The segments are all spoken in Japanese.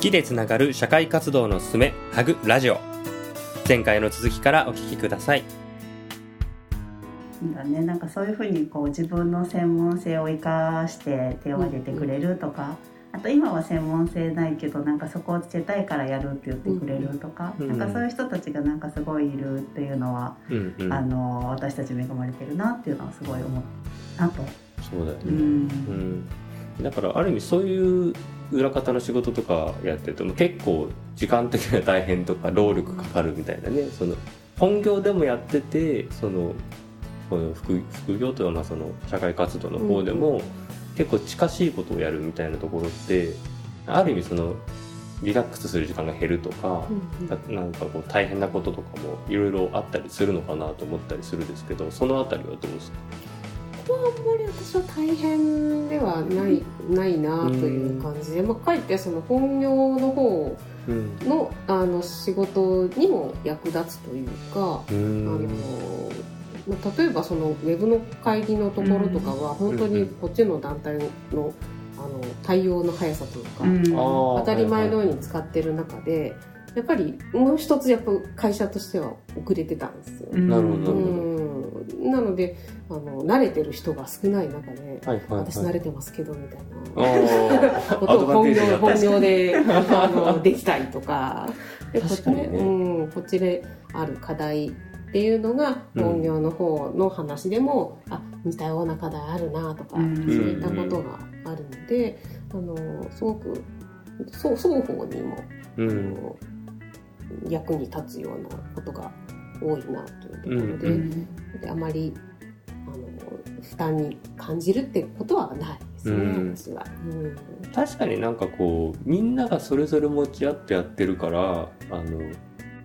好きでつながる社会活動のすすめハグラジオ。前回の続きからお聞きください。だね、なんかそういうふうにこう自分の専門性を生かして手を挙げてくれるとか、あと今は専門性ないけどなんかそこをつけたいからやるって言ってくれるとか、うんなんかそういう人たちがなんかすごいいるっていうのは、うんうん。あの私たち恵まれてるなっていうのはすごい思ったなと。そうだよね、うん。うん。だからある意味そういう裏方の仕事とかやってると結構時間的には大変とか労力かかるみたいなね。その本業でもやっててそのこの副副業というかまあその社会活動の方でも、結構近しいことをやるみたいなところってある意味そのリラックスする時間が減るとか、ななんかこう大変なこととかもいろいろあったりするのかなと思ったりするんですけどそのあたりはどうですか？あんまり私は大変ではない,、ないなという感じで、まあ、かえってその本業の方うん。のあの仕事にも役立つというか、うあのんまあ例えばそのウェブの会議のところとかは本当にこっちの団体のあの対応の速さというか、うん当たり前のように使ってる中でやっぱりもう一つやっぱ会社としては遅れてたんですよ。なるほど。うんなのであの慣れてる人が少ない中で、はいはいはい。私慣れてますけどみたいあなー。ことを本業本業であの できたりとか。でこ確かにね。うん、こっちである課題っていうのがうん。本業の方の話でも、あ似たような課題あるなとか、うん。そういったことがあるので、あのすごく双方にも、うん。あの役に立つようなことが多いなというところで,、うんであまりあの負担に感じるってことはないですね、うん。私は。うん。確かになんかこうみんながそれぞれ持ち合ってやってるからあの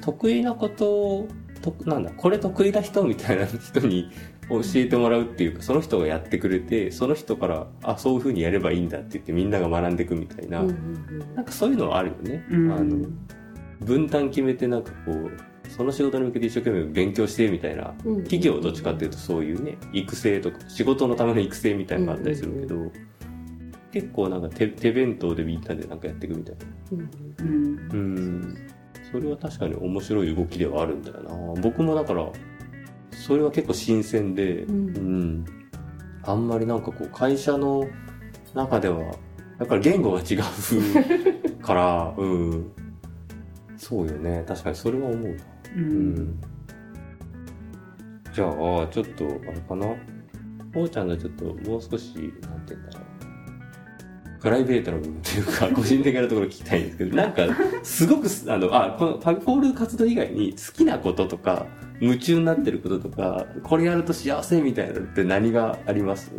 得意なことをとなんだこれ得意な人みたいな人に教えてもらうっていうかその人がやってくれてその人からあそういうふうにやればいいんだって言ってみんなが学んでいくみたいな、うんうん。なんかそういうのはあるよね、うん。あの分担決めてなんかこうその仕事に向けて一生懸命勉強してみたいなうん。企業はどっちかっていうとそういうね育成とか仕事のための育成みたいなのがあったりするけど、結構なんか手手弁当でみんなでなんかやっていくみたいな。うん。うん。うん。それは確かに面白い動きではあるんだよな。僕もだからそれは結構新鮮で、うん。うん。あんまりなんかこう会社の中ではやっぱり言語が違うからうん。そうよね。確かにそれは思うなうん。じゃあちょっとあれかな？おうちゃんがちょっともう少しなんて言うんだろう。プライベートな部分というか 個人的なところ聞きたいんですけどなんかすごくすあのあこのパコール活動以外に好きなこととか夢中になってることとかこれやると幸せみたいなのって何があります？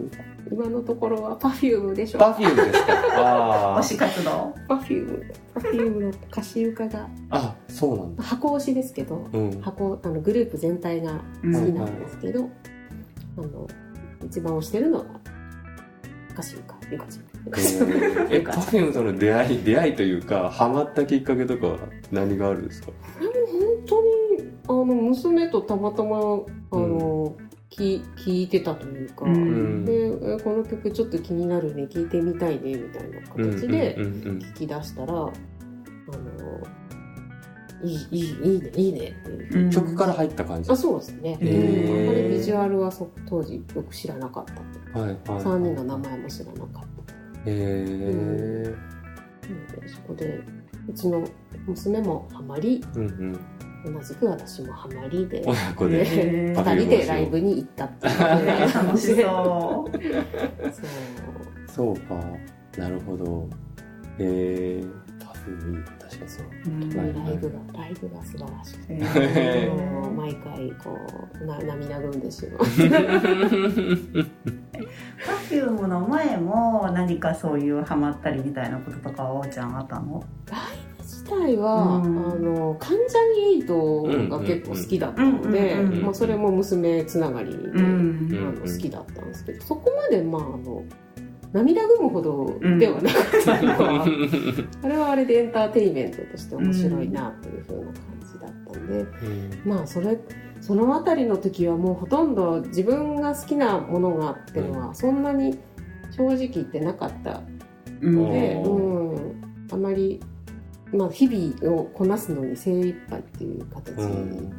今のところは Perfume でしょ Perfumeですか？あ 推し活動？Perfume Perfume のかしゆかが。ああそうなんだ。箱推しですけどうん。箱あのグループ全体が好きなんですけど、あの一番推してるのはかしゆか。ちゃん。え Perfume との出会い出会いというかハマったきっかけとかは何があるんですか？でも本当にあの娘とたまたまあの、き聞いてたというか、うん。でえこの曲ちょっと気になるね聞いてみたいねみたいな形でうんうんうん聞き出したら、あのいいいいいいねいいねっていう。うん。曲から入った感じあそうですね、へージュアルはそ当時よく知らなかったはいはい3人の名前も知らなかった。へえなのでそこでうちの娘もハマりうんうん。同じく私もハマりで親子でへー2人でライブに行ったっていう。楽しそう。そう。そうか。なるほど。へえームいい確かにそう。うん。はいライブがライブが素晴らしくて毎回こうな涙ぐんでしまう。Perfume の前も何かそういうハマったりみたいなこととかはおうちゃんあったの？ライブ自体は、うん。あの関ジャニエイトが結構好きだったので、まあ、それも娘つながりで、うんあうんの好きだったんですけどそこまでまああの涙ぐむほどではなかったのは、あれはあれでエンターテインメントとして面白いなという風な感じだったんで、まあそれその辺りの時はもうほとんど自分が好きなものがっていうのはそんなに正直言ってなかったうんので、ううん、あまりまあ、日々をこなすのに精一杯っていう形うん。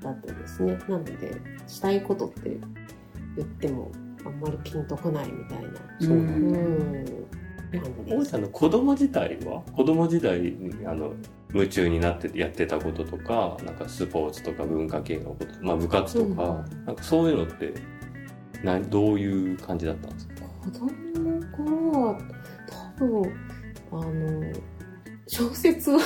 だったですね、なのでしたいことって言ってもあんまりピンとこないみたいな。そうだ。うんね感じです。王ちゃんの子供時代は？子供時代にあの夢中になってやってたこととかなんかスポーツとか文化系のこと、まあ、部活とか,、なんかそういうのってなどういう感じだったんですか？子供の頃は多分あの小説を書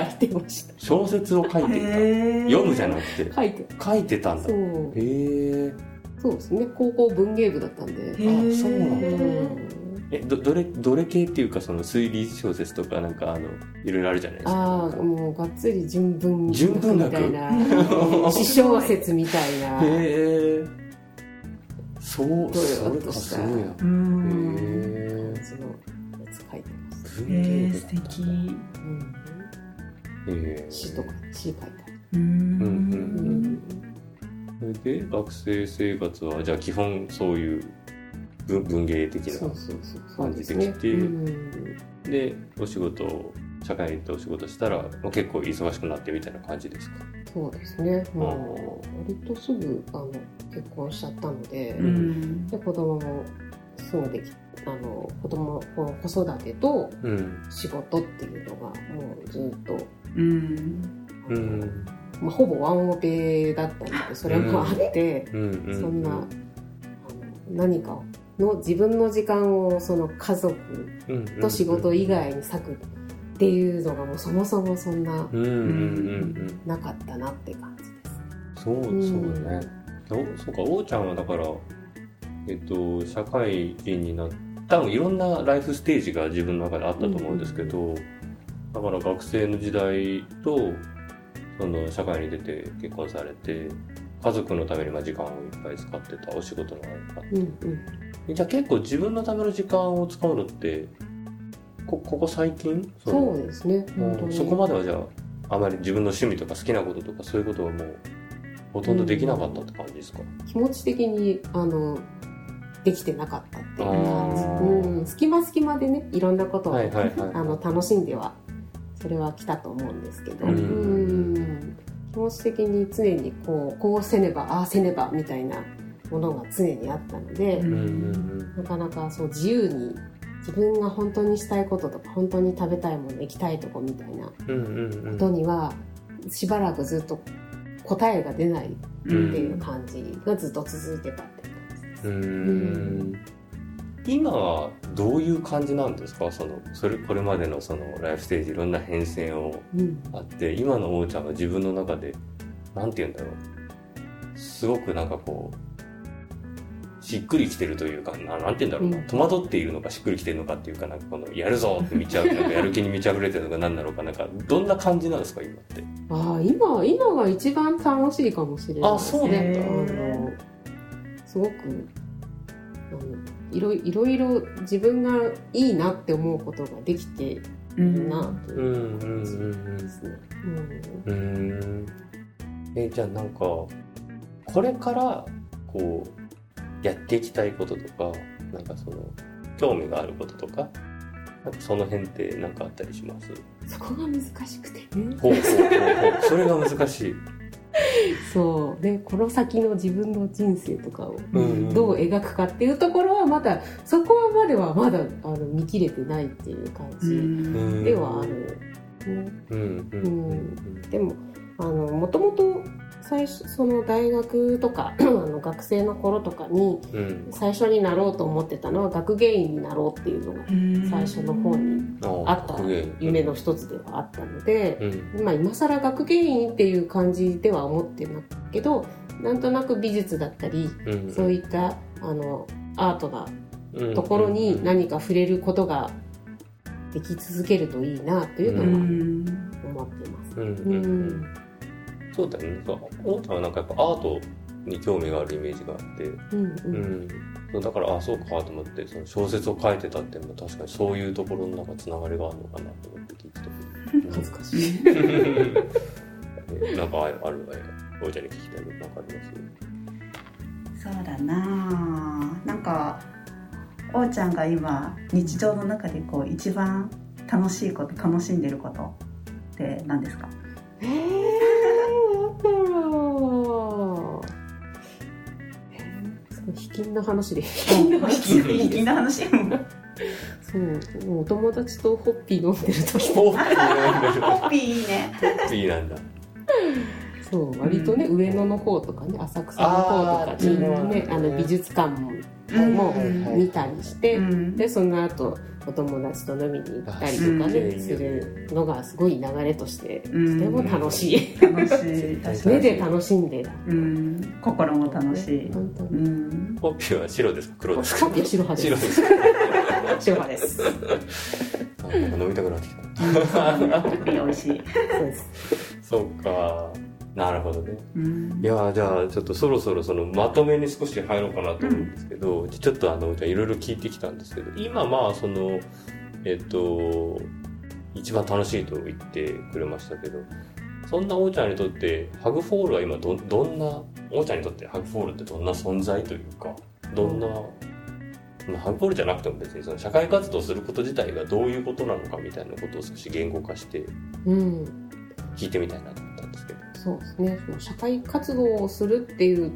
いてました。小説を書いていた。へ読むじゃなくて。書いて。書いてたんだ。へえそうですね。高校文芸部だったんで。あそうなんだ。うんえどどれどれ系っていうかその推理小説とかなんかあのいろいろあるじゃないですか。ああもうがっつり純文純文学みたいな詩小説みたいな。へえそうそれかだとしたらすごいなへうん。えそのやつ書いてます、文芸部へえ素敵うん、詩とか詩書いたううんで学生生活はじゃあ基本そういう文文芸的な感じですね。できてうん。でお仕事を社会に行ってお仕事したらもう結構忙しくなってみたいな感じですか？そうですね。もう割とすぐあの結婚しちゃったので,、うん。で子供もすぐできあの子供子育てとうん。仕事っていうのがもうずっとうんまあ、ほぼワンオペだったのでそれもあって、うんうんそんなあの何かの自分の時間をその家族と仕事以外に割くっていうのがもうそもそもそんなうんうんうんうんなかったなって感じです。そうそううんねおそうか王ちゃんはだからえっと社会人になっ多分いろんなライフステージが自分の中であったと思うんですけど、だから学生の時代とその社会に出て結婚されて家族のためにまあ時間をいっぱい使ってたお仕事のあうんうん、じゃあ結構自分のための時間を使うのってこここ最近？そうですね。本当に。そこまではじゃああまり自分の趣味とか好きなこととかそういうことはもうほとんどできなかったって感じですか、気持ち的にあのできてなかったっていう感じ、うん、隙間隙間でねいろんなことを、はいはいはい。あの楽しんではそれは来たと思うんですけど、うん。うん気持ち的に常にこうこうせねばああせねばみたいなものが常にあったので、うん。なかなかそう自由に自分が本当にしたいこととか本当に食べたいもの行きたいとこみたいなことにはしばらくずっと答えが出ないっていう感じがずっと続いてたっていう感じです。うん今はどういう感じなんですか？そのそれこれまでのそのライフステージいろんな変遷をうん。あって今の王ちゃんが自分の中でなんて言うんだろう。すごくなんかこうしっくりきてるというかななんて言うんだろうな、うん。戸惑っているのかしっくりきてるのかっていうかなんかこのやるぞって満ちあなんか やる気に満ち溢れてるのか何なのかなんかどんな感じなんですか今って？ああ今今が一番楽しいかもしれないですね。あそうなんだ。あのすごくあのいろいろいろ自分がいいなって思うことができていうんるなとうんいう。ですね。うえじゃあなんかこれからこうやっていきたいこととかなんかその興味があることとかなんかその辺って何かあったりします？うんそこが難しくてね。ほうほうほうほう。それが難しい、そう。でこの先の自分の人生とかをうんどう描くかっていうところはまだそこまではまだあの見切れてないっていう感うじん。ではある。ね。うん。うん。うん。でもあのもともと最初その大学とか あの学生の頃とかにうん。最初になろうと思ってたのは学芸員になろうっていうのが最初の方にあった夢の一つではあったので、うん。まあ、今更学芸員っていう感じでは思ってないけどなんとなく美術だったりうん。そういったあのアートなうん。ところに何か触れることができ続けるといいなというのは思ってます。うんううん。うんんそうだよね。なんか王ちゃんはなんかやっぱアートに興味があるイメージがあって。うんううん。だからあそうかと思ってその小説を書いてたっていうのも確かにそういうところのなんかつながりがあるのかなと思って聞いてた恥ずかしい。え なんかあるあるおちゃんに聞きたいことなんかありますそうだなあなんかおーちゃんが今日常の中でこう一番楽しいこと楽しんでることって何ですか？えー、ー、すごい卑近な話で。卑近な話。でいい引きですの話。そう、も友達とホッピー飲んでる時。ホホッピーいいね。いいなんだ。そう、割とね、上野の方とかね、浅草の方とかにあーね、あの美術館もうんもうん見たりして、うん。で、その後、お友達と飲みに行ったりとかうん。ね、するのがすごい流れとして、とうん。ても楽しい。楽しい。目で楽しんでる。うん。心も楽しい。本当うに。ん。ホッピーは白ですか？黒ですか？ホッピーは白派です。白です。白派です。飲みたくなってきた。ホッピー美味しい。そうです。そうかなるほどねうんいやじゃあちょっとそろそろそのまとめに少し入ろうかなと思うんですけど、ちょっとあのじゃあいろいろ聞いてきたんですけど今まあそのえっと一番楽しいと言ってくれましたけどそんなおーちゃんにとってハグフォールは今どどんなおーちゃんにとってハグフォールってどんな存在というかどんな、まあ、ハグフォールじゃなくても別にその社会活動すること自体がどういうことなのかみたいなことを少し言語化してうん。聞いてみたいなと思ったん。そうですね。その社会活動をするっていう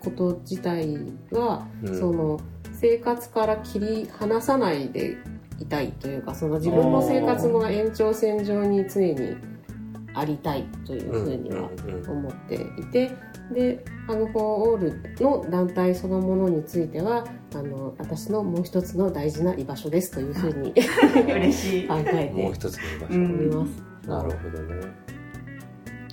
こと自体は、うん。その生活から切り離さないでいたいというかその自分の生活の延長線上に常にありたいというふうにはうんうんうん思っていてでハグ・フォー・オールの団体そのものについてはあの私のもう一つの大事な居場所ですというふうに嬉しい。考えてもう一つの居場所、うんおります。なるほどね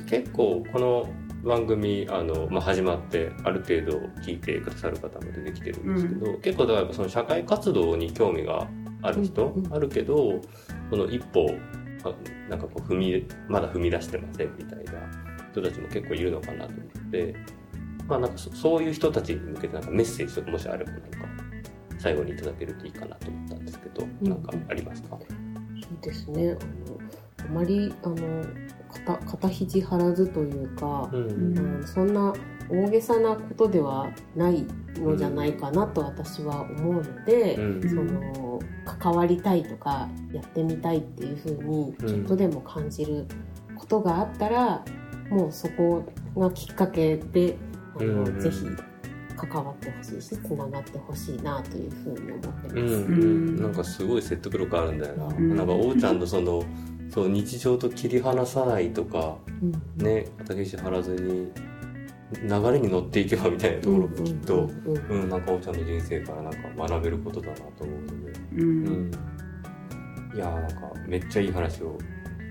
結構この番組あの、まあ、始まってある程度聞いてくださる方も出てきてるんですけど、結構だからその社会活動に興味がある人、うんうんあるけどその一歩あなんかこう踏みまだ踏み出してませんみたいな人たちも結構いるのかなと思ってまあなんかそそういう人たちに向けてなんかメッセージとかもしあればなんか最後にいただけるといいかなと思ったんですけど、んなんかありますか、そうですね。あのあまりあの肩肩肘張らずというか、うん。うんそんな大げさなことではないのじゃないかなと私は思うので、うん。その関わりたいとかやってみたいっていうふうにうん。ちょっとでも感じることがあったら、もうそこがきっかけであの、うん。ぜひ関わってほしいしつながってほしいなというふうに思ってます。うん。うん、なんかすごい説得力あるんだよな、ん。なんかおーちゃんのそのそう日常と切り離さないとかうん。ね肩肘張らずに流れに乗っていけばみたいなところがきっと、うんうんうん。なんかおーちゃんの人生からなんか学べることだなと思うので、ううん。ん、いやーなんかめっちゃいい話を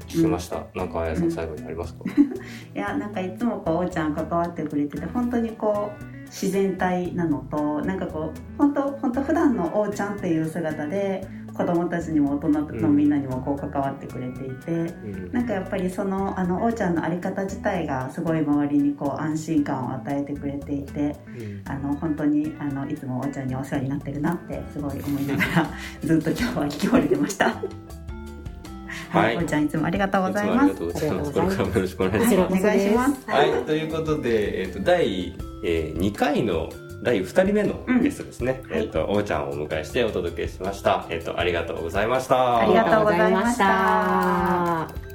聞きました、なんかあやさん最後にありますか、いやなんかいつもこうおーちゃん関わってくれてて本当にこう自然体なのとなんかこう本当本当普段のおーちゃんっていう姿で子供たちにも大人のみんなにもこう関わってくれていて、うんなんかやっぱりそのあのおーちゃんの在り方自体がすごい周りにこう安心感を与えてくれていてうんあの本当にあのいつもおーちゃんにお世話になってるなってすごい思いながら ずっと今日は聞き終われてました。はいおーちゃんいつもありがとうございますいつもありが。とうございます。これからもよろしくお願いしますこちらこ。お願いします。はい、ということで、えっと第、えー、2回の第2人目のゲストですね、はい。えっとおーちゃんをお迎えしてお届けしました。えっとありがと。ありがとうございました。ありがとうございました